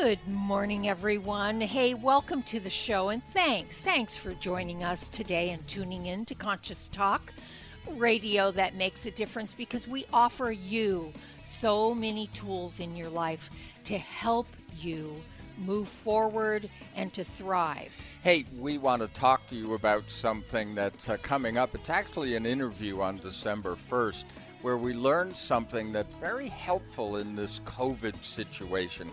Good morning, everyone. Hey, welcome to the show, and thanks. Thanks for joining us today and tuning in to Conscious Talk, radio that makes a difference because we offer you so many tools in your life to help you move forward and to thrive. Hey, we want to talk to you about something that's uh, coming up. It's actually an interview on December 1st where we learned something that's very helpful in this COVID situation.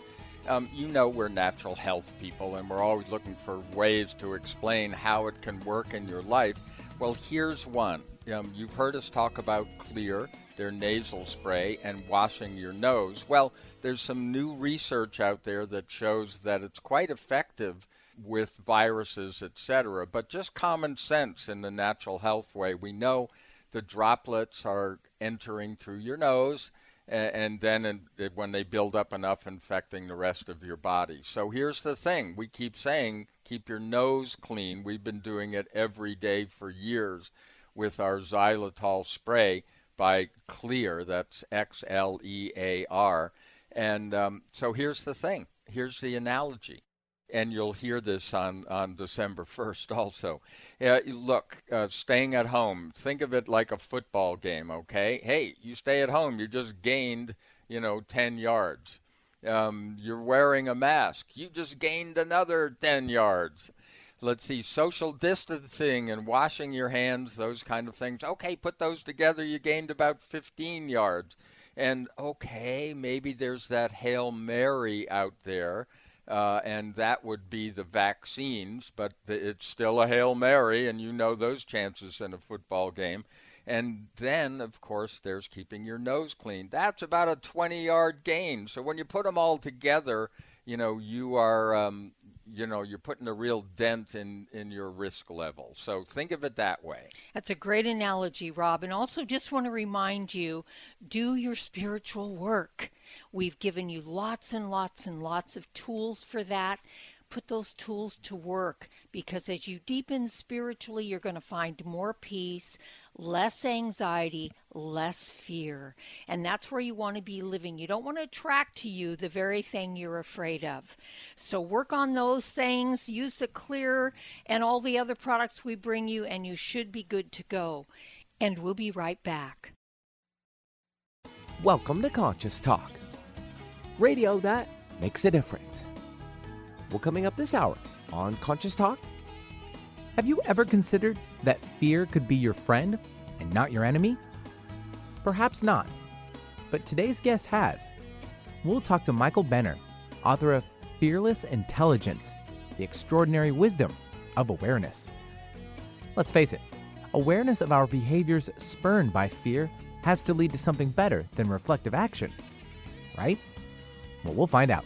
Um, you know, we're natural health people and we're always looking for ways to explain how it can work in your life. Well, here's one. Um, you've heard us talk about Xlear, their nasal spray, and washing your nose. Well, there's some new research out there that shows that it's quite effective with viruses, etc. But just common sense in the natural health way. We know the droplets are entering through your nose and, then in, when they build up enough, infecting the rest of your body. So here's the thing we keep saying keep your nose clean. We've been doing it every day for years with our xylitol spray by Xlear, That's X L E A R. And um, so here's the thing here's the analogy and you'll hear this on, on December 1st also. Uh, look, uh, staying at home, think of it like a football game, okay? Hey, you stay at home, you just gained, you know, 10 yards. Um, you're wearing a mask, you just gained another 10 yards. Let's see, social distancing and washing your hands, those kind of things. Okay, put those together, you gained about 15 yards. And okay, maybe there's that Hail Mary out there uh, and that would be the vaccines, but the, it's still a Hail Mary, and you know those chances in a football game. And then, of course, there's keeping your nose clean. That's about a 20 yard gain. So when you put them all together, you know, you are, um, you know, you're putting a real dent in, in your risk level. So think of it that way. That's a great analogy, Rob. And also just want to remind you do your spiritual work. We've given you lots and lots and lots of tools for that. Put those tools to work because as you deepen spiritually, you're going to find more peace, less anxiety, less fear. And that's where you want to be living. You don't want to attract to you the very thing you're afraid of. So work on those things, use the Xlear and all the other products we bring you, and you should be good to go. And we'll be right back. Welcome to Conscious Talk, radio that makes a difference. Well, coming up this hour on Conscious Talk, have you ever considered that fear could be your friend and not your enemy? Perhaps not, but today's guest has. We'll talk to Michael Benner, author of Fearless Intelligence The Extraordinary Wisdom of Awareness. Let's face it, awareness of our behaviors spurned by fear has to lead to something better than reflective action, right? Well, we'll find out.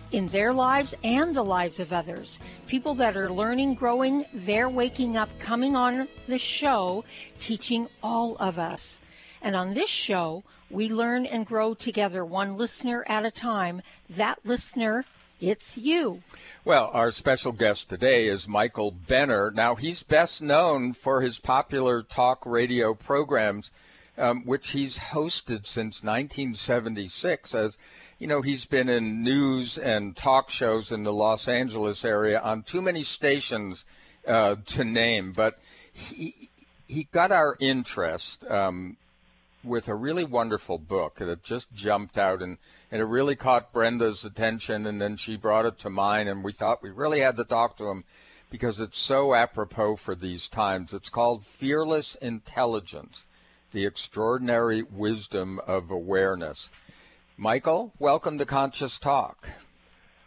in their lives and the lives of others. People that are learning, growing, they're waking up, coming on the show, teaching all of us. And on this show, we learn and grow together, one listener at a time. That listener, it's you. Well, our special guest today is Michael Benner. Now, he's best known for his popular talk radio programs, um, which he's hosted since 1976. As you know, he's been in news and talk shows in the Los Angeles area on too many stations uh, to name, but he he got our interest um, with a really wonderful book that just jumped out and, and it really caught Brenda's attention and then she brought it to mine and we thought we really had to talk to him because it's so apropos for these times. It's called Fearless Intelligence, the Extraordinary Wisdom of Awareness. Michael, welcome to Conscious Talk.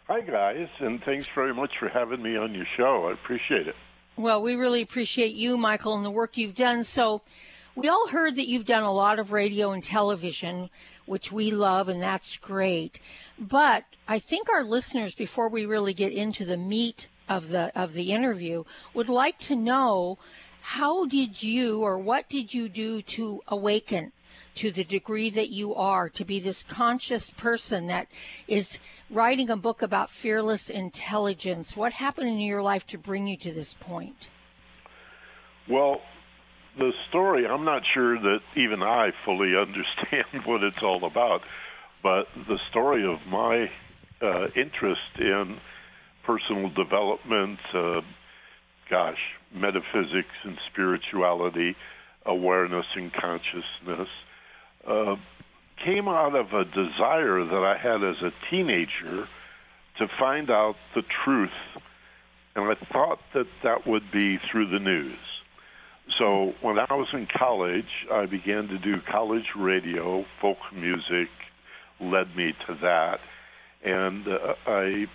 Hi, guys, and thanks very much for having me on your show. I appreciate it. Well, we really appreciate you, Michael, and the work you've done. So, we all heard that you've done a lot of radio and television, which we love, and that's great. But I think our listeners, before we really get into the meat of the of the interview, would like to know how did you or what did you do to awaken to the degree that you are, to be this conscious person that is writing a book about fearless intelligence. What happened in your life to bring you to this point? Well, the story, I'm not sure that even I fully understand what it's all about, but the story of my uh, interest in personal development, uh, gosh, metaphysics and spirituality, awareness and consciousness, uh, came out of a desire that I had as a teenager to find out the truth. And I thought that that would be through the news. So when I was in college, I began to do college radio, folk music led me to that. And uh, I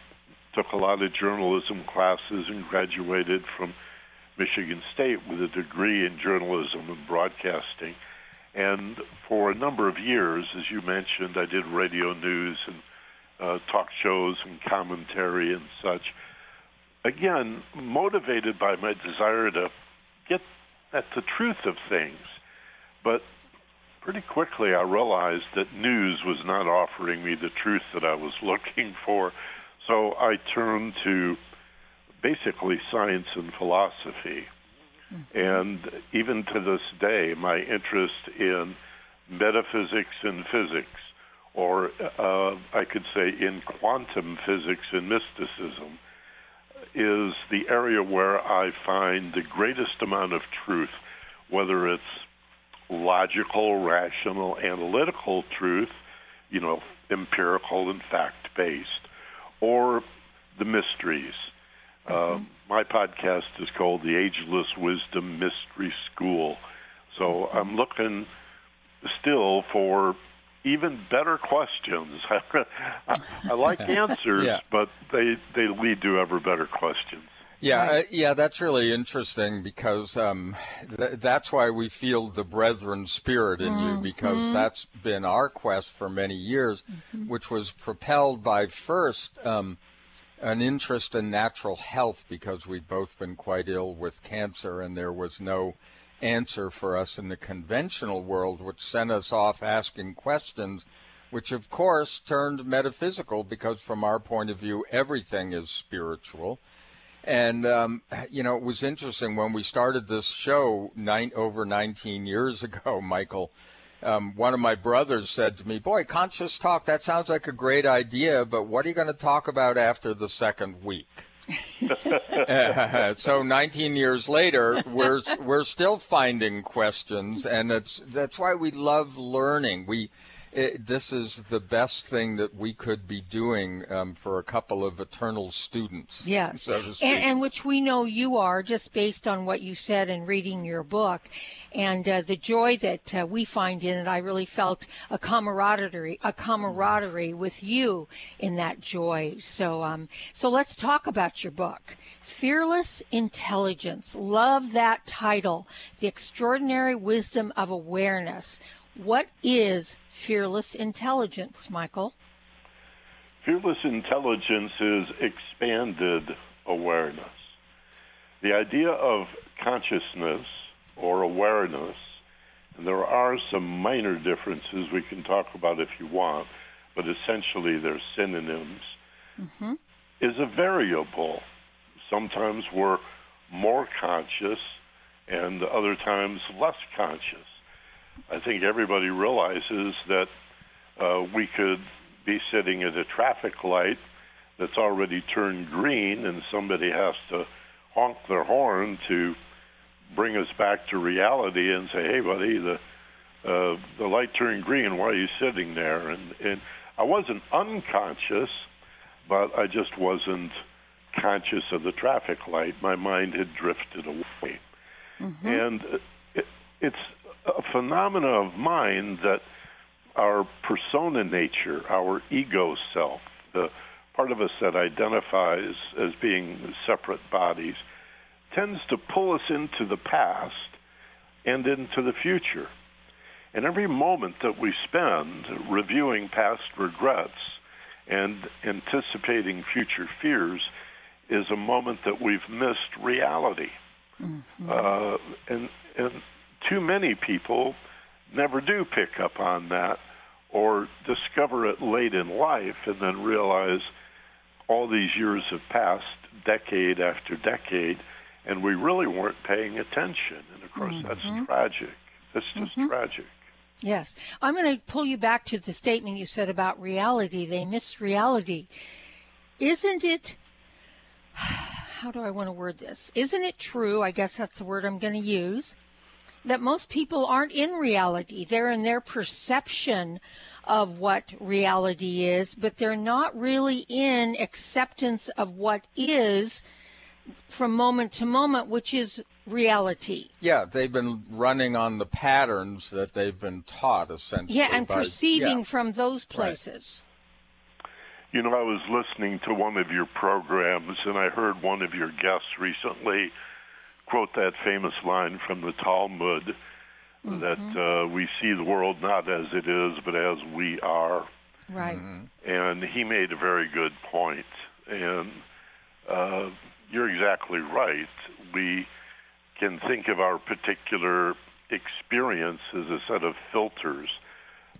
took a lot of journalism classes and graduated from Michigan State with a degree in journalism and broadcasting. And for a number of years, as you mentioned, I did radio news and uh, talk shows and commentary and such. Again, motivated by my desire to get at the truth of things. But pretty quickly, I realized that news was not offering me the truth that I was looking for. So I turned to basically science and philosophy. And even to this day, my interest in metaphysics and physics, or uh, I could say in quantum physics and mysticism, is the area where I find the greatest amount of truth, whether it's logical, rational, analytical truth, you know, empirical and fact based, or the mysteries. Mm-hmm. Um, my podcast is called the Ageless Wisdom Mystery School. So I'm looking still for even better questions. I, I, like answers, yeah. but they they lead to ever better questions. Yeah, right. uh, yeah, that's really interesting because um, th- that's why we feel the brethren spirit in mm-hmm. you because that's been our quest for many years, mm-hmm. which was propelled by first. Um, an interest in natural health because we'd both been quite ill with cancer and there was no answer for us in the conventional world, which sent us off asking questions, which of course turned metaphysical because from our point of view, everything is spiritual. And, um, you know, it was interesting when we started this show nine, over 19 years ago, Michael um, one of my brothers said to me, Boy, conscious talk, that sounds like a great idea, but what are you going to talk about after the second week? so 19 years later, we're we're still finding questions, and that's that's why we love learning. We it, this is the best thing that we could be doing um, for a couple of eternal students. Yes, so and, and, which we know you are just based on what you said and reading your book, and uh, the joy that uh, we find in it. I really felt a camaraderie, a camaraderie with you in that joy. So, um, so let's talk about your book. Fearless Intelligence. Love that title. The Extraordinary Wisdom of Awareness. What is fearless intelligence, Michael? Fearless intelligence is expanded awareness. The idea of consciousness or awareness, and there are some minor differences we can talk about if you want, but essentially they're synonyms, mm-hmm. is a variable. Sometimes we're more conscious and other times less conscious. I think everybody realizes that uh, we could be sitting at a traffic light that's already turned green, and somebody has to honk their horn to bring us back to reality and say, "Hey, buddy, the uh, the light turned green. Why are you sitting there?" And and I wasn't unconscious, but I just wasn't conscious of the traffic light. My mind had drifted away, mm-hmm. and it, it's a phenomena of mind that our persona nature, our ego self, the part of us that identifies as being separate bodies, tends to pull us into the past and into the future. And every moment that we spend reviewing past regrets and anticipating future fears is a moment that we've missed reality. Mm-hmm. Uh, and, and too many people never do pick up on that or discover it late in life and then realize all these years have passed, decade after decade, and we really weren't paying attention. And of course, mm-hmm. that's tragic. That's just mm-hmm. tragic. Yes. I'm going to pull you back to the statement you said about reality. They miss reality. Isn't it, how do I want to word this? Isn't it true? I guess that's the word I'm going to use that most people aren't in reality. They're in their perception of what reality is, but they're not really in acceptance of what is from moment to moment, which is reality. Yeah, they've been running on the patterns that they've been taught, essentially. Yeah, and by, perceiving yeah. from those places. Right. You know, I was listening to one of your programs, and I heard one of your guests recently quote that famous line from the Talmud mm-hmm. that uh, we see the world not as it is, but as we are. Right. Mm-hmm. And he made a very good point. And uh, you're exactly right. We can think of our particular experience as a set of filters.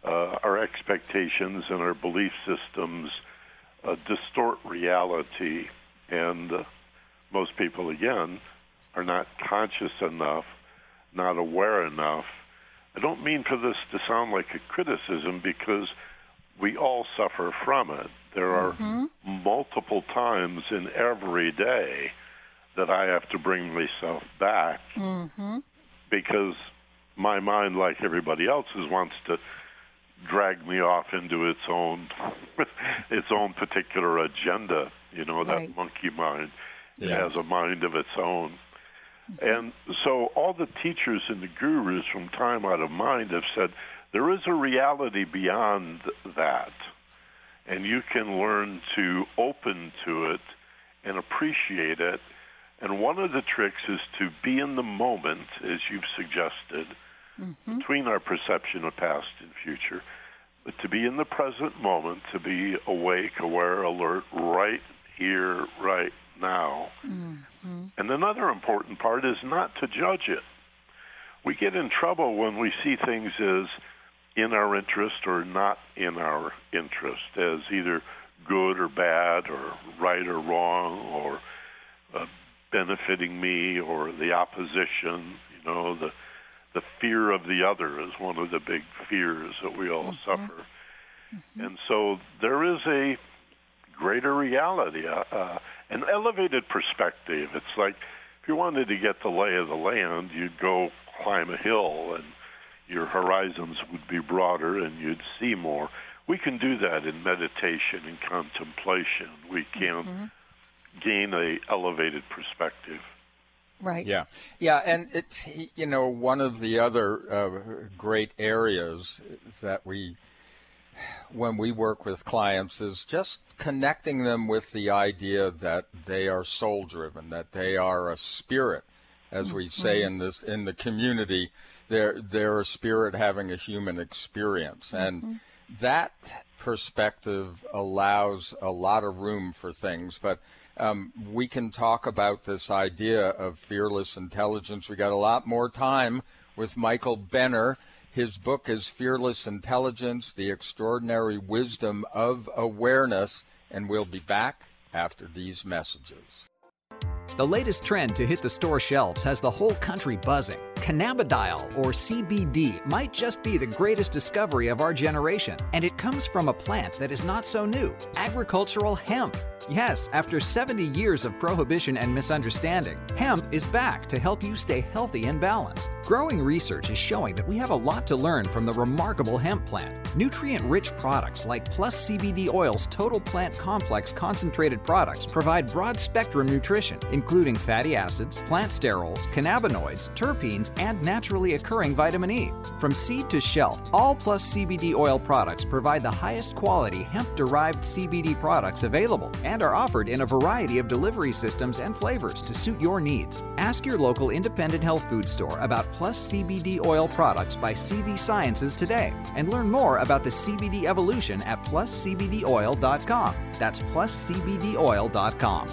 Uh, our expectations and our belief systems uh, distort reality, and uh, most people, again, are not conscious enough, not aware enough. I don't mean for this to sound like a criticism because we all suffer from it. There are mm-hmm. multiple times in every day that I have to bring myself back mm-hmm. because my mind, like everybody else's, wants to drag me off into its own its own particular agenda. You know, that right. monkey mind. It yes. has a mind of its own. And so all the teachers and the gurus from time out of mind have said there is a reality beyond that. And you can learn to open to it and appreciate it. And one of the tricks is to be in the moment, as you've suggested, mm-hmm. between our perception of past and future, but to be in the present moment, to be awake, aware, alert, right here, right now. Mm-hmm. And another important part is not to judge it. We get in trouble when we see things as in our interest or not in our interest, as either good or bad, or right or wrong, or uh, benefiting me, or the opposition. You know, the the fear of the other is one of the big fears that we all mm-hmm. suffer. Mm-hmm. And so there is a greater reality, uh, uh, an elevated perspective. It's like if you wanted to get the lay of the land, you'd go climb a hill and your horizons would be broader and you'd see more. We can do that in meditation and contemplation. We can mm-hmm. gain a elevated perspective. Right. Yeah. Yeah, and it's you know one of the other uh, great areas that we when we work with clients is just connecting them with the idea that they are soul driven, that they are a spirit, as we say in this in the community. They're they're a spirit having a human experience, and mm-hmm. that perspective allows a lot of room for things. But um, we can talk about this idea of fearless intelligence. We got a lot more time with Michael Benner his book is Fearless Intelligence The Extraordinary Wisdom of Awareness, and we'll be back after these messages. The latest trend to hit the store shelves has the whole country buzzing. Cannabidiol, or CBD, might just be the greatest discovery of our generation, and it comes from a plant that is not so new agricultural hemp. Yes, after 70 years of prohibition and misunderstanding, hemp is back to help you stay healthy and balanced. Growing research is showing that we have a lot to learn from the remarkable hemp plant. Nutrient rich products like Plus CBD Oil's Total Plant Complex concentrated products provide broad spectrum nutrition, including fatty acids, plant sterols, cannabinoids, terpenes, and naturally occurring vitamin E. From seed to shelf, all Plus CBD oil products provide the highest quality hemp derived CBD products available and are offered in a variety of delivery systems and flavors to suit your needs. Ask your local independent health food store about Plus CBD oil products by CV Sciences today and learn more about the CBD evolution at pluscbdoil.com. That's pluscbdoil.com.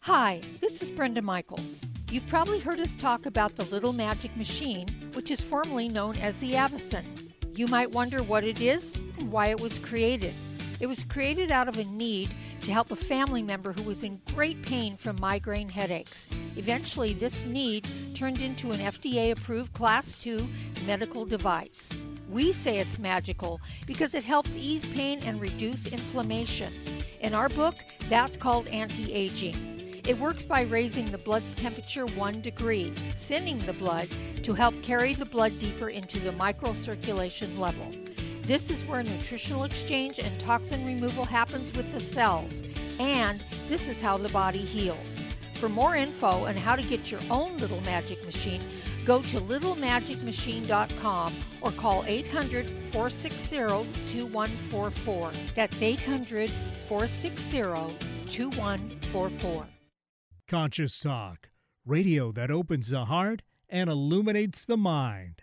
Hi, this is Brenda Michaels. You've probably heard us talk about the Little Magic Machine, which is formerly known as the Avacen. You might wonder what it is and why it was created. It was created out of a need to help a family member who was in great pain from migraine headaches. Eventually, this need turned into an FDA approved Class 2 medical device. We say it's magical because it helps ease pain and reduce inflammation. In our book, that's called anti aging. It works by raising the blood's temperature one degree, thinning the blood to help carry the blood deeper into the microcirculation level. This is where nutritional exchange and toxin removal happens with the cells, and this is how the body heals. For more info on how to get your own little magic machine, go to littlemagicmachine.com or call 800 460 2144. That's 800 460 2144. Conscious Talk, radio that opens the heart and illuminates the mind.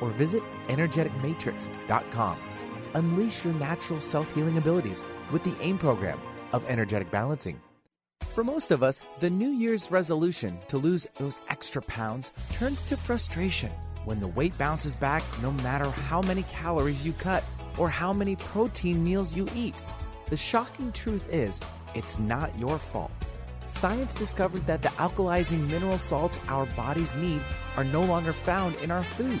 or visit energeticmatrix.com. Unleash your natural self healing abilities with the AIM program of energetic balancing. For most of us, the New Year's resolution to lose those extra pounds turns to frustration when the weight bounces back no matter how many calories you cut or how many protein meals you eat. The shocking truth is, it's not your fault. Science discovered that the alkalizing mineral salts our bodies need are no longer found in our food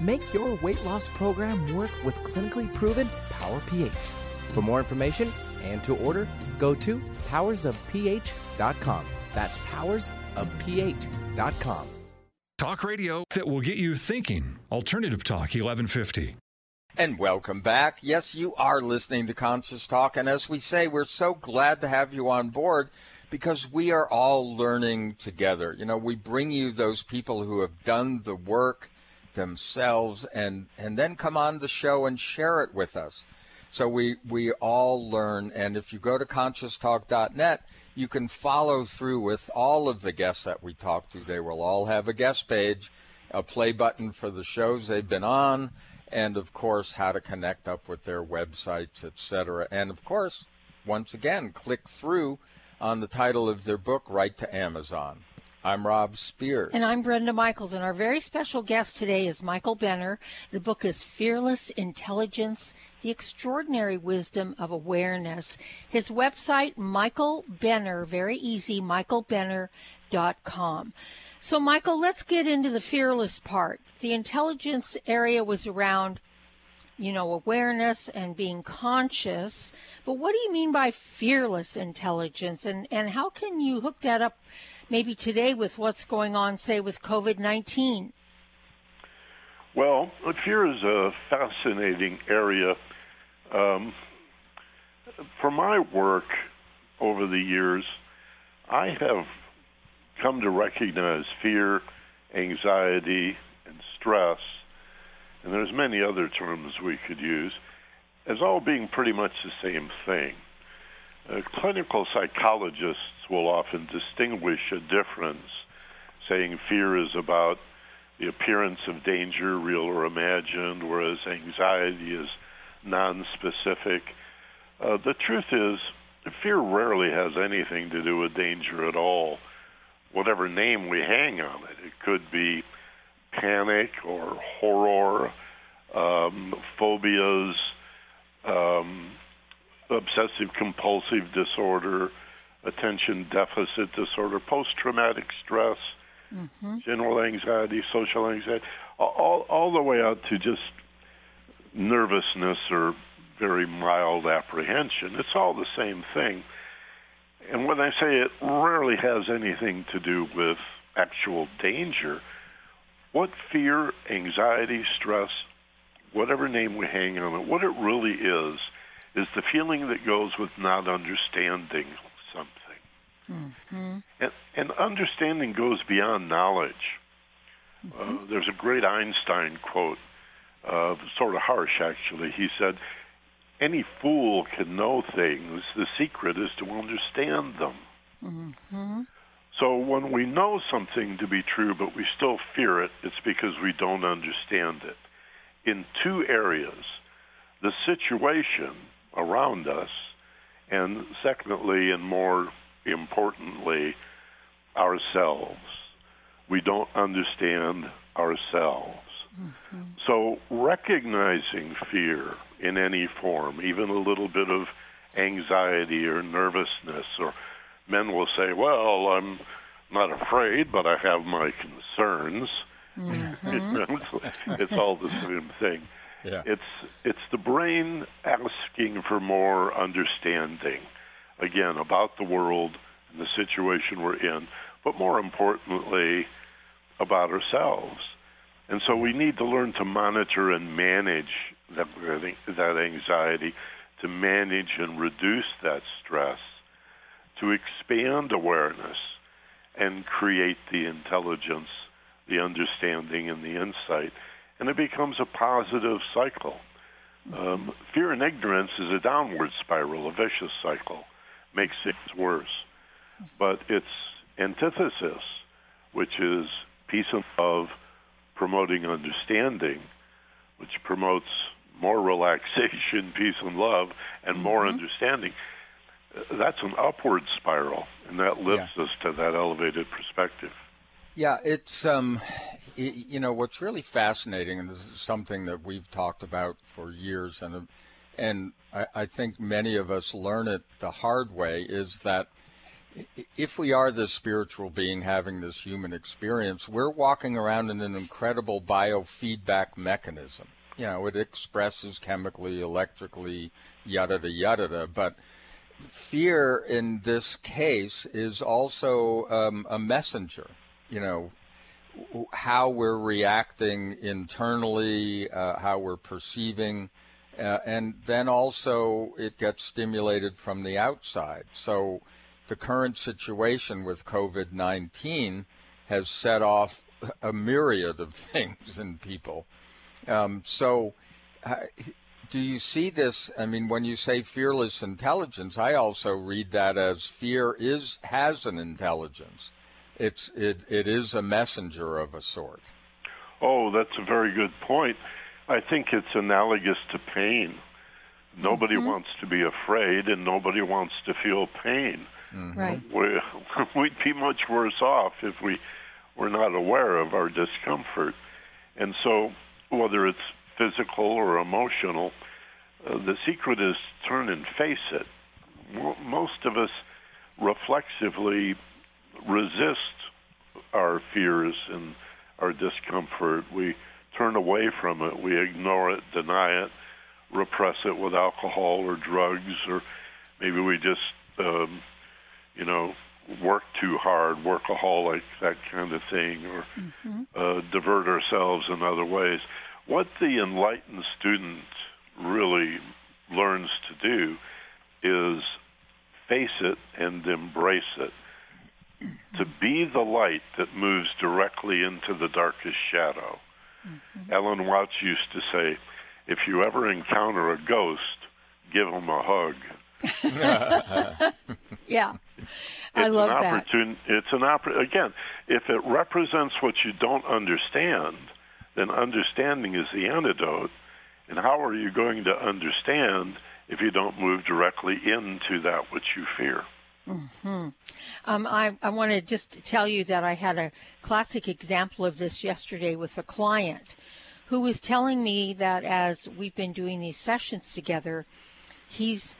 Make your weight loss program work with clinically proven Power pH. For more information and to order, go to powersofph.com. That's powersofph.com. Talk radio that will get you thinking. Alternative Talk 1150. And welcome back. Yes, you are listening to Conscious Talk. And as we say, we're so glad to have you on board because we are all learning together. You know, we bring you those people who have done the work themselves and, and then come on the show and share it with us. So we, we all learn. And if you go to conscioustalk.net, you can follow through with all of the guests that we talk to. They will all have a guest page, a play button for the shows they've been on and of course how to connect up with their websites, etc. And of course, once again, click through on the title of their book right to Amazon. I'm Rob Spears. And I'm Brenda Michaels. And our very special guest today is Michael Benner. The book is Fearless Intelligence The Extraordinary Wisdom of Awareness. His website, Michael Benner, very easy, michaelbenner.com. So, Michael, let's get into the fearless part. The intelligence area was around, you know, awareness and being conscious. But what do you mean by fearless intelligence? And, and how can you hook that up maybe today with what's going on, say, with COVID 19? Well, fear is a fascinating area. Um, for my work over the years, I have come to recognize fear, anxiety, and stress, and there's many other terms we could use, as all being pretty much the same thing. Uh, clinical psychologists will often distinguish a difference, saying fear is about the appearance of danger, real or imagined, whereas anxiety is non-specific. Uh, the truth is, fear rarely has anything to do with danger at all. Whatever name we hang on it, it could be panic or horror, um, phobias, um, obsessive compulsive disorder, attention deficit disorder, post traumatic stress, mm-hmm. general anxiety, social anxiety, all, all the way out to just nervousness or very mild apprehension. It's all the same thing. And when I say it rarely has anything to do with actual danger, what fear, anxiety, stress, whatever name we hang on it, what it really is, is the feeling that goes with not understanding something. Mm-hmm. And, and, understanding goes beyond knowledge. Uh, mm-hmm. Uh, there's a great Einstein quote, uh, sort of harsh actually. He said, Any fool can know things, the secret is to understand them. Mm-hmm. So when we know something to be true but we still fear it, it's because we don't understand it. In two areas the situation around us, and secondly, and more importantly, ourselves. We don't understand ourselves. Mm-hmm. So, recognizing fear in any form, even a little bit of anxiety or nervousness, or men will say, Well, I'm not afraid, but I have my concerns. Mm-hmm. it's, it's all the same thing. Yeah. It's it's the brain asking for more understanding, again about the world and the situation we're in, but more importantly about ourselves. And so we need to learn to monitor and manage that that anxiety, to manage and reduce that stress, to expand awareness and create the intelligence, the understanding, and the insight and it becomes a positive cycle. Um, fear and ignorance is a downward spiral, a vicious cycle, makes things worse. But its antithesis, which is peace and love, promoting understanding, which promotes more relaxation, peace and love, and more mm-hmm. understanding, uh, that's an upward spiral, and that lifts yeah. us to that elevated perspective. Yeah, it's um, you know what's really fascinating, and this is something that we've talked about for years, and and I, I think many of us learn it the hard way, is that if we are this spiritual being having this human experience, we're walking around in an incredible biofeedback mechanism. You know, it expresses chemically, electrically, yada da yada yada. But fear in this case is also um, a messenger. You know, how we're reacting internally, uh, how we're perceiving, uh, and then also it gets stimulated from the outside. So the current situation with COVID 19 has set off a myriad of things in people. Um, so, uh, do you see this? I mean, when you say fearless intelligence, I also read that as fear is has an intelligence it's it it is a messenger of a sort. Oh, that's a very good point. I think it's analogous to pain. Nobody mm-hmm. wants to be afraid, and nobody wants to feel pain. Mm-hmm. Right. We, we'd be much worse off if we were not aware of our discomfort. And so, whether it's physical or emotional, uh, the secret is turn and face it. Most of us reflexively resist our fears and our discomfort. We turn away from it. We ignore it, deny it, repress it with alcohol or drugs, or maybe we just, um, you know, work too hard, workaholic, that kind of thing, or mm-hmm. uh, divert ourselves in other ways. What the enlightened student really learns to do is face it and embrace it. To be the light that moves directly into the darkest shadow. Mm-hmm. Alan Watts used to say, if you ever encounter a ghost, give him a hug. yeah, I love that. It's an oppor- again. If it represents what you don't understand, then understanding is the antidote. And how are you going to understand if you don't move directly into that which you fear? Mm-hmm. Um, I, I want to just tell you that I had a classic example of this yesterday with a client who was telling me that as we've been doing these sessions together, he's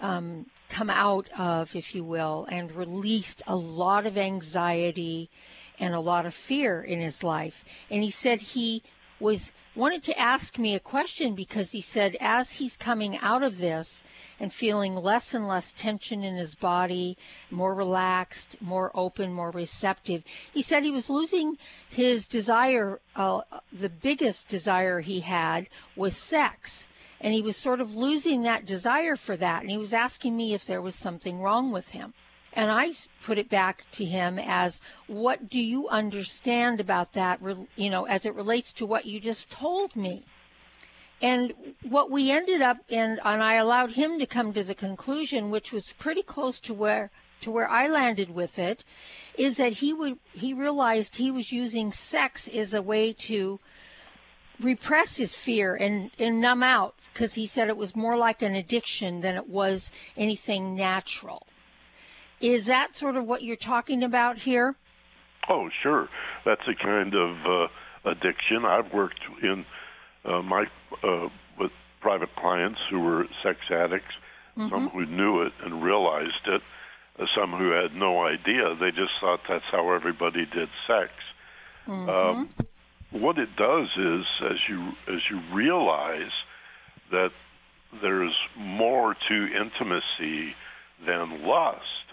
um, come out of, if you will, and released a lot of anxiety and a lot of fear in his life. And he said he was wanted to ask me a question because he said as he's coming out of this and feeling less and less tension in his body, more relaxed, more open, more receptive, he said he was losing his desire. Uh, the biggest desire he had was sex. And he was sort of losing that desire for that. And he was asking me if there was something wrong with him. And I put it back to him as, what do you understand about that, you know, as it relates to what you just told me? And what we ended up in, and I allowed him to come to the conclusion, which was pretty close to where to where I landed with it, is that he would he realized he was using sex as a way to repress his fear and, and numb out because he said it was more like an addiction than it was anything natural. Is that sort of what you're talking about here? Oh, sure. That's a kind of uh, addiction. I've worked in uh, my uh, with private clients who were sex addicts, mm-hmm. some who knew it and realized it, uh, some who had no idea. They just thought that's how everybody did sex. Mm-hmm. Um, what it does is, as you as you realize that there's more to intimacy than lust,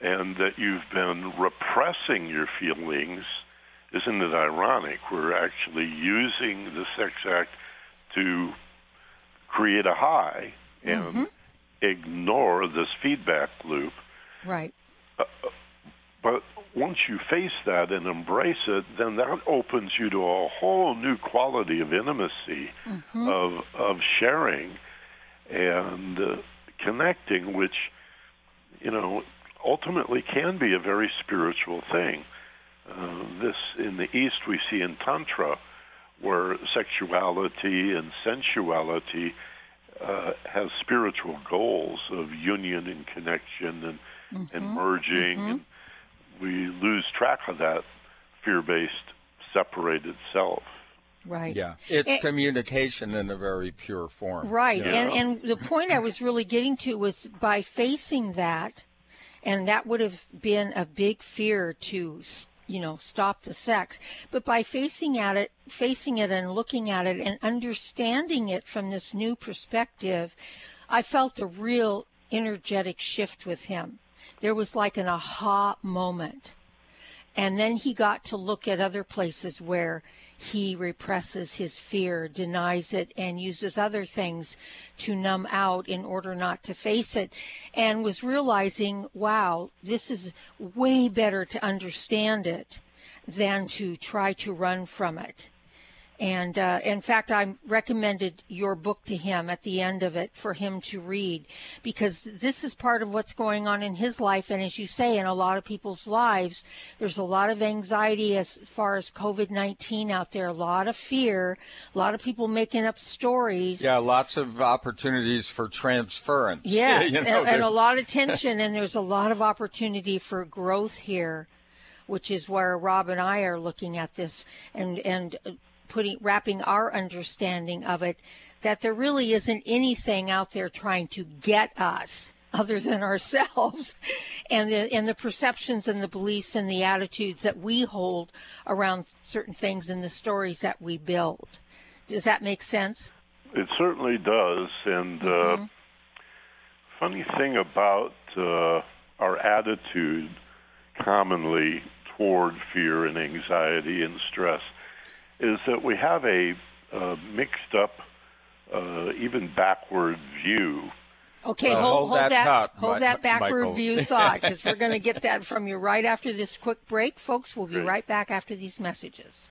and that you've been repressing your feelings, isn't it ironic? We're actually using the sex act to create a high and mm-hmm. ignore this feedback loop. Right. Uh, but once you face that and embrace it, then that opens you to a whole new quality of intimacy, mm-hmm. of of sharing, and uh, connecting, which you know ultimately can be a very spiritual thing. Uh, this in the East we see in Tantra, where sexuality and sensuality uh, has spiritual goals of union and connection and, mm-hmm. and merging, mm-hmm. and we lose track of that fear-based, separated self. Right. Yeah. It's and, communication in a very pure form. Right. Yeah. And and the point I was really getting to was by facing that and that would have been a big fear to you know stop the sex. But by facing at it facing it and looking at it and understanding it from this new perspective i felt a real energetic shift with him. There was like an aha moment. And then he got to look at other places where he represses his fear, denies it, and uses other things to numb out in order not to face it, and was realizing, wow, this is way better to understand it than to try to run from it. And uh, in fact, I recommended your book to him at the end of it for him to read because this is part of what's going on in his life. And as you say, in a lot of people's lives, there's a lot of anxiety as far as COVID 19 out there, a lot of fear, a lot of people making up stories. Yeah, lots of opportunities for transference. Yes, you know, and, and a lot of tension, and there's a lot of opportunity for growth here which is where Rob and I are looking at this and and putting wrapping our understanding of it that there really isn't anything out there trying to get us other than ourselves and the, and the perceptions and the beliefs and the attitudes that we hold around certain things and the stories that we build. Does that make sense? It certainly does. And uh, mm-hmm. uh, funny thing about uh, our attitude commonly toward fear and anxiety and stress is that we have a uh, mixed up, uh, even backward view Okay, Uh, hold, hold hold that that, thought, hold Mi- that backward Michael. view thought, because we're going to get that from you right after this quick break, folks. We'll be Great. right back after these messages.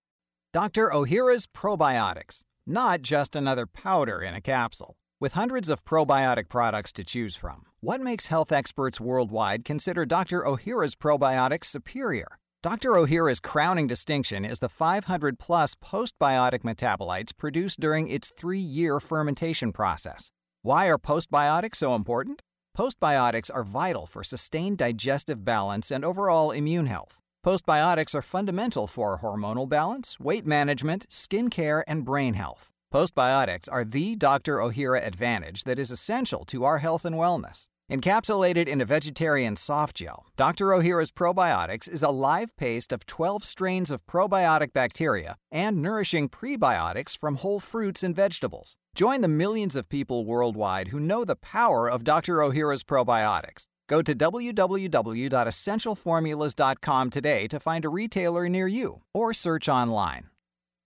Dr. Ohhira's Probiotics, not just another powder in a capsule. With hundreds of probiotic products to choose from, what makes health experts worldwide consider Dr. Ohhira's probiotics superior? Dr. Ohhira's crowning distinction is the 500 plus postbiotic metabolites produced during its three year fermentation process. Why are postbiotics so important? Postbiotics are vital for sustained digestive balance and overall immune health. Postbiotics are fundamental for hormonal balance, weight management, skin care, and brain health. Postbiotics are the Dr. Ohhira advantage that is essential to our health and wellness. Encapsulated in a vegetarian soft gel, Dr. Ohhira's Probiotics is a live paste of 12 strains of probiotic bacteria and nourishing prebiotics from whole fruits and vegetables. Join the millions of people worldwide who know the power of Dr. Ohhira's probiotics. Go to www.essentialformulas.com today to find a retailer near you or search online.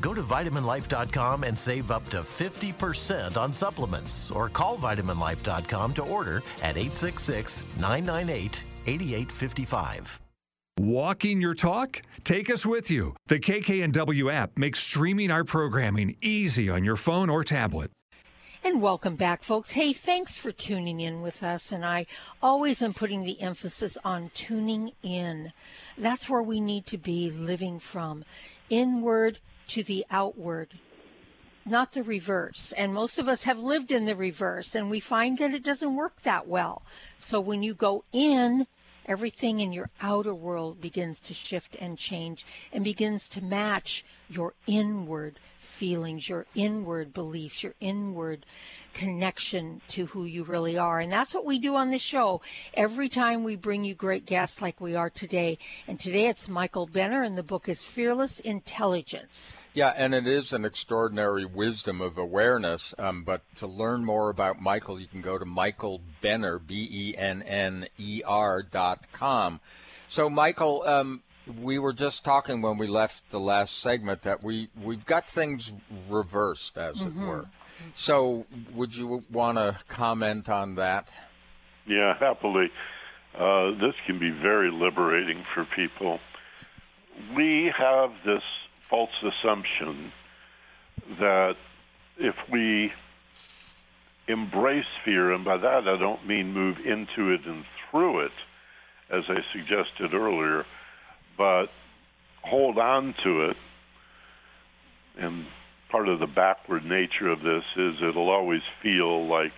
Go to vitaminlife.com and save up to 50% on supplements or call vitaminlife.com to order at 866 998 8855. Walking your talk? Take us with you. The KKNW app makes streaming our programming easy on your phone or tablet. And welcome back, folks. Hey, thanks for tuning in with us. And I always am putting the emphasis on tuning in. That's where we need to be living from inward to the outward, not the reverse. And most of us have lived in the reverse, and we find that it doesn't work that well. So when you go in, everything in your outer world begins to shift and change and begins to match your inward feelings, your inward beliefs, your inward connection to who you really are. And that's what we do on this show every time we bring you great guests like we are today. And today it's Michael Benner, and the book is Fearless Intelligence. Yeah, and it is an extraordinary wisdom of awareness. Um, but to learn more about Michael, you can go to Michael Benner, B E N N E R dot com. So, Michael, um, we were just talking when we left the last segment that we we've got things reversed, as mm-hmm. it were. So, would you want to comment on that? Yeah, happily. Uh, this can be very liberating for people. We have this false assumption that if we embrace fear, and by that I don't mean move into it and through it, as I suggested earlier, but hold on to it. And part of the backward nature of this is it'll always feel like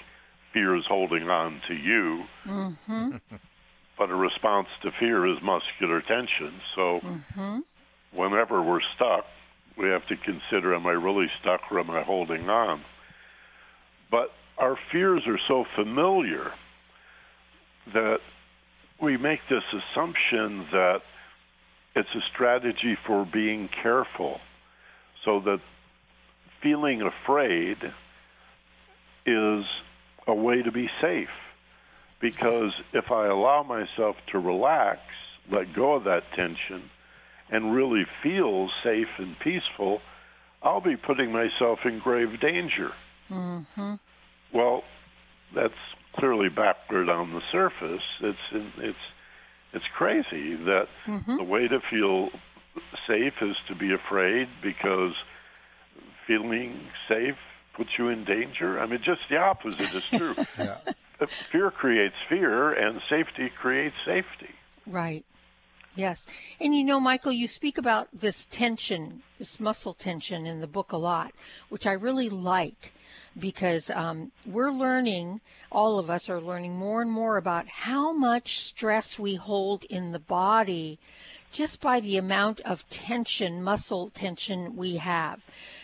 fear is holding on to you. Mm-hmm. but a response to fear is muscular tension. So mm-hmm. whenever we're stuck, we have to consider am I really stuck or am I holding on? But our fears are so familiar that we make this assumption that it's a strategy for being careful so that feeling afraid is a way to be safe. Because if I allow myself to relax, let go of that tension, and really feel safe and peaceful, I'll be putting myself in grave danger. Mm-hmm. Well, that's clearly backward on the surface. It's it's it's crazy that mm-hmm. the way to feel safe is to be afraid because feeling safe puts you in danger. I mean, just the opposite is true. yeah. Fear creates fear, and safety creates safety. Right. Yes. And you know, Michael, you speak about this tension, this muscle tension in the book a lot, which I really like because um, we're learning, all of us are learning more and more about how much stress we hold in the body just by the amount of tension, muscle tension we have.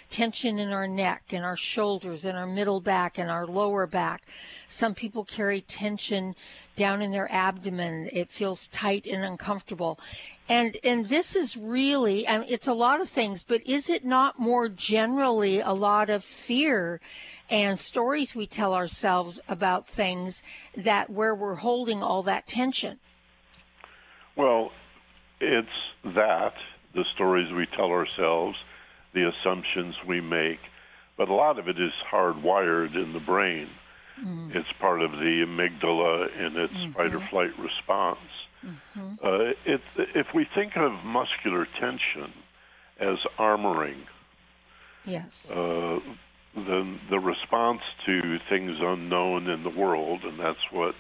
Tension in our neck and our shoulders and our middle back and our lower back. Some people carry tension down in their abdomen. It feels tight and uncomfortable. And and this is really and it's a lot of things, but is it not more generally a lot of fear and stories we tell ourselves about things that where we're holding all that tension. Well, it's that the stories we tell ourselves, the assumptions we make, but a lot of it is hardwired in the brain. Mm. It's part of the amygdala in its mm-hmm. fight or flight response. Mm-hmm. Uh, it, if we think of muscular tension as armoring, yes, uh, the the response to things unknown in the world, and that's what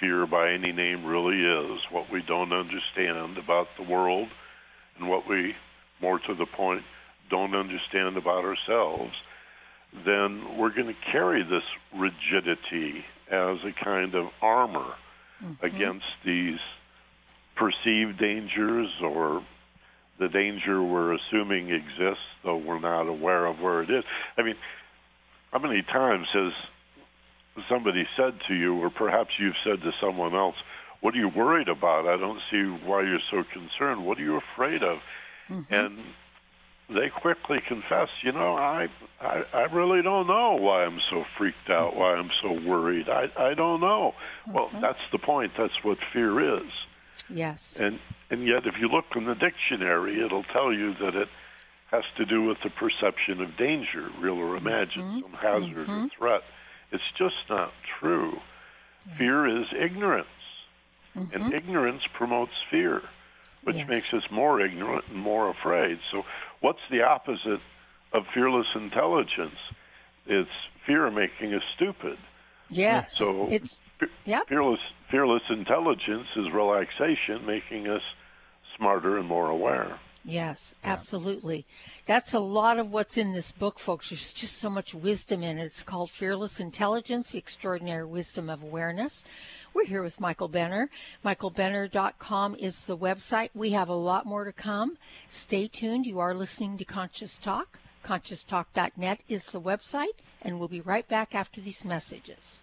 fear by any name really is. What we don't understand about the world, and what we, more to the point, don't understand about ourselves. Then we're going to carry this rigidity as a kind of armor mm-hmm. against these perceived dangers or the danger we're assuming exists, though we're not aware of where it is. I mean, how many times has somebody said to you, or perhaps you've said to someone else, What are you worried about? I don't see why you're so concerned. What are you afraid of? Mm-hmm. And they quickly confess, you know, I, I I really don't know why I'm so freaked out, why I'm so worried. I I don't know. Well, that's the point. That's what fear is. Yes. And and yet, if you look in the dictionary, it'll tell you that it has to do with the perception of danger, real or imagined, mm-hmm. some hazard mm-hmm. or threat. It's just not true. Fear is ignorance, mm-hmm. and ignorance promotes fear, which yes. makes us more ignorant and more afraid. So, what's the opposite of fearless intelligence? It's fear making us stupid. Yes. So, it's yep. fearless fearless intelligence is relaxation, making us smarter and more aware. Yes, yeah. absolutely. That's a lot of what's in this book, folks. There's just so much wisdom in it. It's called Fearless Intelligence, The Extraordinary Wisdom of Awareness. We're here with Michael Benner. MichaelBenner.com is the website. We have a lot more to come. Stay tuned. You are listening to Conscious Talk. ConsciousTalk.net is the website, and we'll be right back after these messages.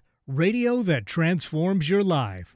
radio that transforms your life.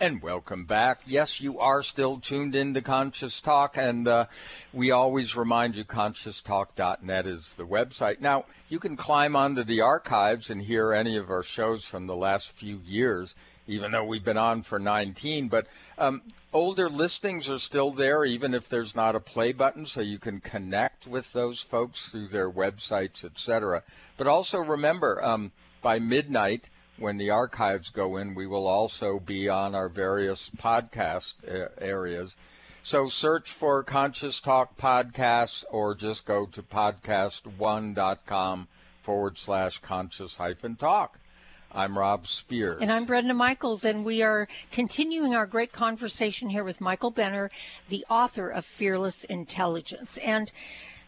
And welcome back. Yes, you are still tuned in to Conscious Talk, and uh, we always remind you ConsciousTalk.net is the website. Now, you can climb onto the archives and hear any of our shows from the last few years, even though we've been on for 19. But um, older listings are still there, even if there's not a play button, so you can connect with those folks through their websites, etc. But also remember, um, by midnight, when the archives go in, we will also be on our various podcast uh, areas. So search for Conscious Talk Podcasts or just go to podcast1.com forward slash conscious hyphen talk. I'm Rob Spears. And I'm Brenda Michaels, and we are continuing our great conversation here with Michael Benner, the author of Fearless Intelligence. And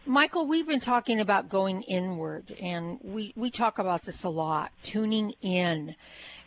Michael, we've been talking about going inward, and we, we talk about this a lot, tuning in.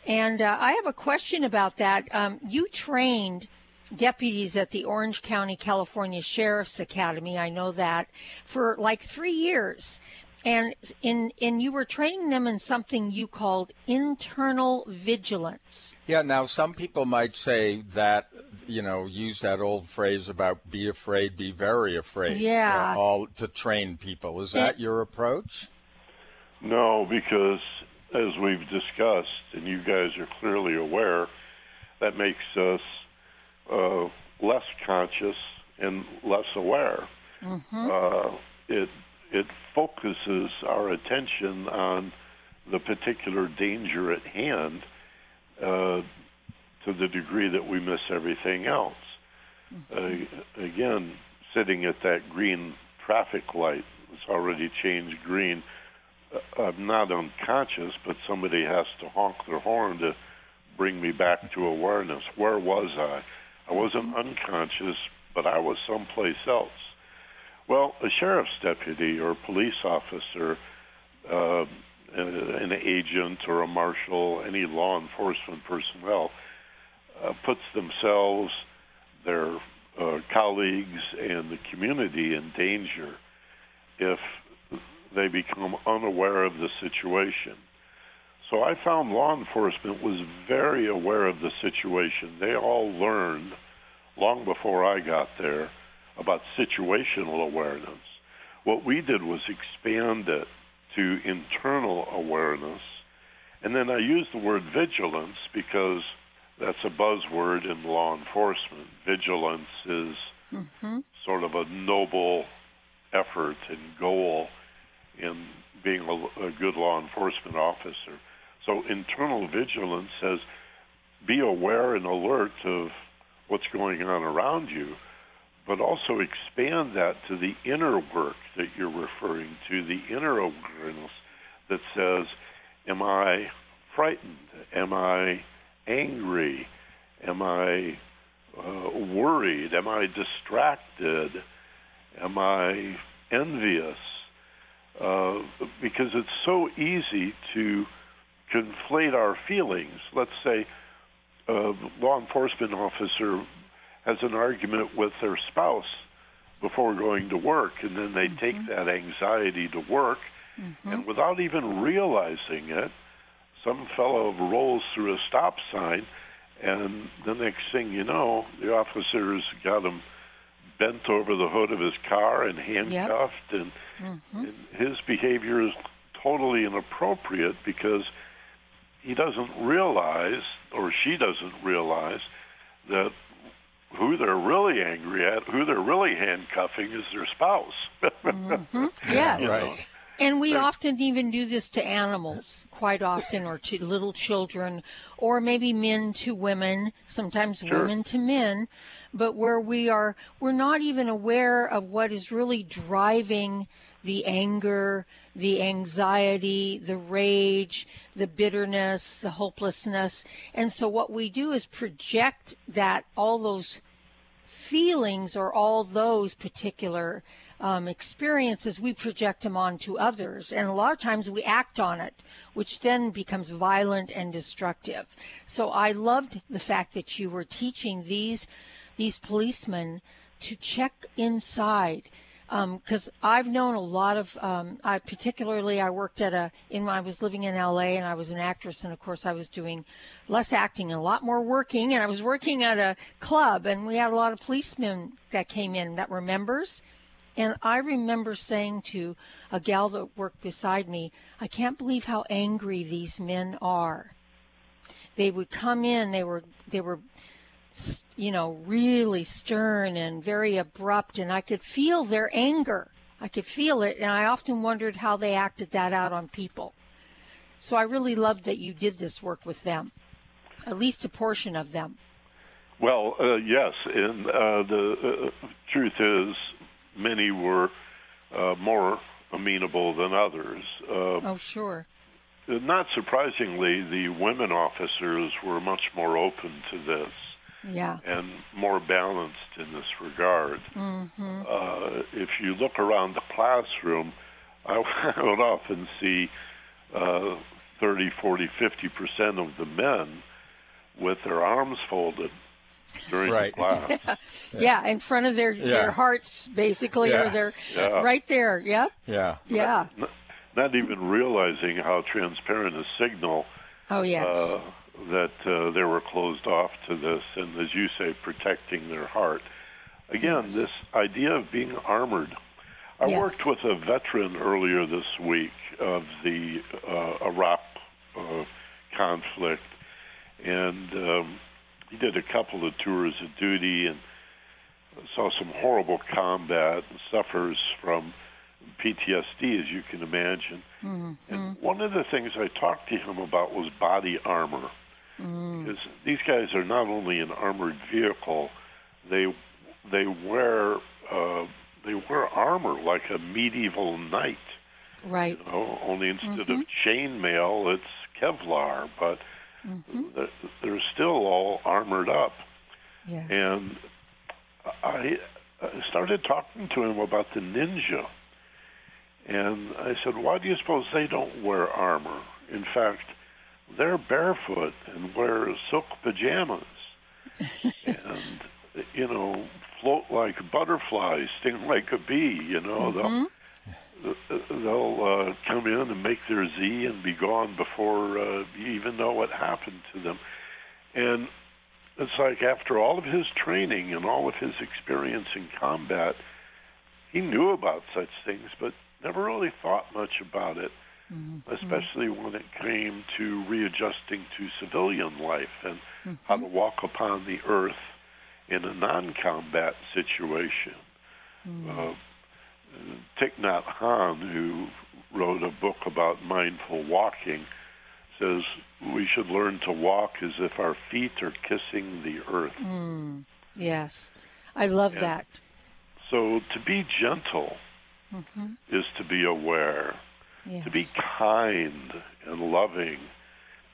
And uh, I have a question about that. Um, you trained deputies at the Orange County, California Sheriff's Academy, I know that, for like three years and in and you were training them in something you called internal vigilance. Yeah. Now, some people might say that you know use that old phrase about be afraid, be very afraid. Yeah. Uh, all to train people. Is that it, your approach? No, because as we've discussed, and you guys are clearly aware, that makes us uh, less conscious and less aware. Mm-hmm. Uh, it it focuses our attention on the particular danger at hand uh, to the degree that we miss everything else. Mm-hmm. Uh, again, sitting at that green traffic light, it's already changed green. Uh, I'm not unconscious, but somebody has to honk their horn to bring me back to awareness. Where was I? I wasn't unconscious, but I was someplace else. Well, a sheriff's deputy or police officer, uh, an agent or a marshal, any law enforcement personnel, uh, puts themselves, their uh, colleagues, and the community in danger if they become unaware of the situation. So I found law enforcement was very aware of the situation. They all learned long before I got there about situational awareness. What we did was expand it to internal awareness And then I use the word vigilance because that's a buzzword in law enforcement. Vigilance is Mm-hmm. sort of a noble effort and goal in being a, a good law enforcement officer. So internal vigilance says be aware and alert of what's going on around you, but also expand that to the inner work that you're referring to, the inner awareness that says, Am I frightened? Am I angry? Am I uh, worried? Am I distracted? Am I envious? Uh, because it's so easy to conflate our feelings. Let's say a law enforcement officer has an argument with their spouse before going to work, and then they take mm-hmm. that anxiety to work, mm-hmm. and without even realizing it, some fellow rolls through a stop sign, and the next thing you know, the officer's got him bent over the hood of his car and handcuffed, and, mm-hmm. and his behavior is totally inappropriate because he doesn't realize, or she doesn't realize, that who they're really angry at, who they're really handcuffing, is their spouse. Mhm. Yes. You know? And we often even do this to animals, quite often, or to little children, or maybe men to women, sometimes Sure. women to men, but where we are, we're not even aware of what is really driving the anger, the anxiety, the rage, the bitterness, the hopelessness. And so what we do is project that, all those feelings or all those particular um, experiences, we project them onto others. And a lot of times we act on it, which then becomes violent and destructive. So I loved the fact that you were teaching these these policemen to check inside because I've known a lot of. Um, I particularly I worked at a in I was living in L.A. and I was an actress and of course I was doing less acting and a lot more working and I was working at a club and we had a lot of policemen that came in that were members. And I remember saying to a gal that worked beside me, I can't believe how angry these men are. They would come in, they were they were you know, really stern and very abrupt, and I could feel their anger. I could feel it, and I often wondered how they acted that out on people. So I really loved that you did this work with them, at least a portion of them. Well, uh, yes, and uh, the uh, truth is, many were uh, more amenable than others. Uh, Oh, sure. Not surprisingly, the women officers were much more open to this Yeah. and more balanced in this regard. Mm-hmm. Uh, if you look around the classroom, I, I would often see uh, 30, 40, 50 percent of the men with their arms folded during Right. the class. yeah, in front of their Yeah. their hearts, basically, or their Yeah. right there. Yep. Yeah. Yeah. N- Not even realizing how transparent a signal Oh yes. uh, that uh, they were closed off to this, and as you say, protecting their heart. Again, this idea of being armored. I Yes. worked with a veteran earlier this week of the uh, Iraq uh, conflict, and um, he did a couple of tours of duty and saw some horrible combat and suffers from PTSD, as you can imagine. And one of the things I talked to him about was body armor. Mm. Because these guys are not only an armored vehicle, they they wear uh, they wear armor like a medieval knight. Right. You know, only instead of mm-hmm. chainmail, it's Kevlar, but mm-hmm. they're, they're still all armored up. Yes. And I started talking to him about the ninja. And I said, why do you suppose they don't wear armor? In fact, they're barefoot and wear silk pajamas. and, you know, float like butterflies, sting like a bee, you know. They'll, they'll uh, come in and make their Z and be gone before uh, you even know what happened to them. And it's like after all of his training and all of his experience in combat, he knew about such things, but never really thought much about it. Mm-hmm. especially when it came to readjusting to civilian life and mm-hmm. how to walk upon the earth in a non-combat situation. Mm. Uh, Thich Nhat Hanh, who wrote a book about mindful walking, says we should learn to walk as if our feet are kissing the earth. Mm. Yes, I love and that. So to be gentle mm-hmm. is to be aware. Yes. To be kind and loving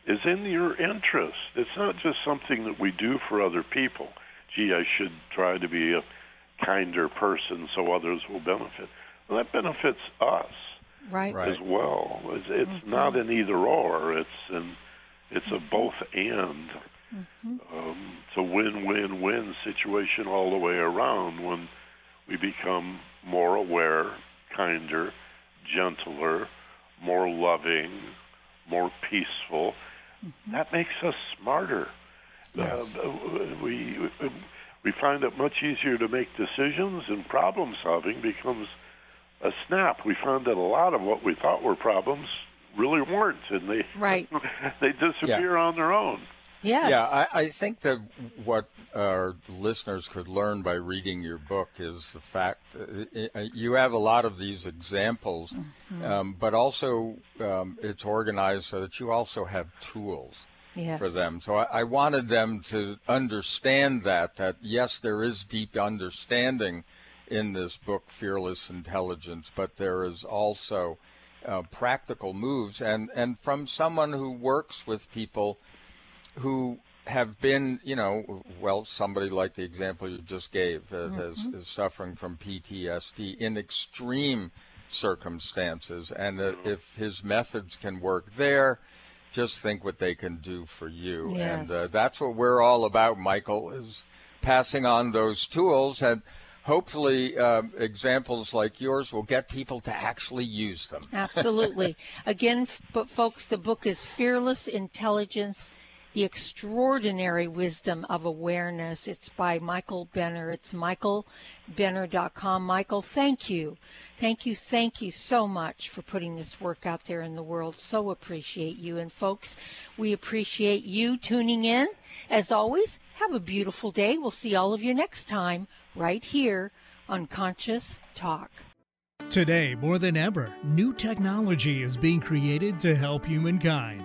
is in your interest. It's not just something that we do for other people. Gee, I should try to be a kinder person so others will benefit. Well, that benefits us right. as well. It's, it's mm-hmm. not an either or. It's an it's a mm-hmm. both and. Mm-hmm. Um, it's a win-win-win situation all the way around when we become more aware, kinder, gentler, more loving, more peaceful. Mm-hmm. That makes us smarter. Yes. Uh, we we find it much easier to make decisions, and problem solving becomes a snap. We found that a lot of what we thought were problems really weren't, and they right. they disappear yeah. on their own. Yes. Yeah, I, I think that what our listeners could learn by reading your book is the fact that uh, you have a lot of these examples, mm-hmm. um, but also um, it's organized so that you also have tools. Yes. For them, so I, I wanted them to understand that that yes, there is deep understanding in this book, Fearless Intelligence, but there is also uh, practical moves, and and from someone who works with people who have been, you know, well, somebody like the example you just gave uh, mm-hmm. is, is, suffering from PTSD in extreme circumstances, and uh, if his methods can work there, just think what they can do for you, yes. and uh, that's what we're all about, Michael, is passing on those tools and. Hopefully, um, examples like yours will get people to actually use them. Absolutely. Again, but folks, the book is Fearless Intelligence the Extraordinary Wisdom of Awareness. It's by Michael Benner. It's michaelbenner.com. Michael, thank you. Thank you, thank you so much for putting this work out there in the world. So appreciate you. And folks, we appreciate you tuning in. As always, have a beautiful day. We'll see all of you next time right here on Conscious Talk. Today, more than ever, new technology is being created to help humankind.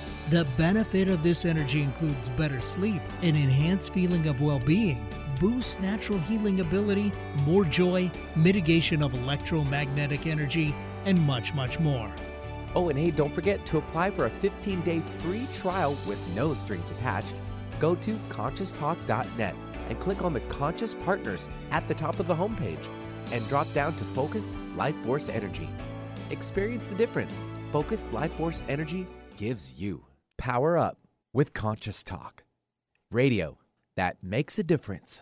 The benefit of this energy includes better sleep, an enhanced feeling of well being, boosts natural healing ability, more joy, mitigation of electromagnetic energy, and much, much more. Oh, and hey, don't forget to apply for a 15 day free trial with no strings attached. Go to conscioustalk.net and click on the Conscious Partners at the top of the homepage and drop down to Focused Life Force Energy. Experience the difference Focused Life Force Energy gives you. Power up with Conscious Talk. Radio that makes a difference.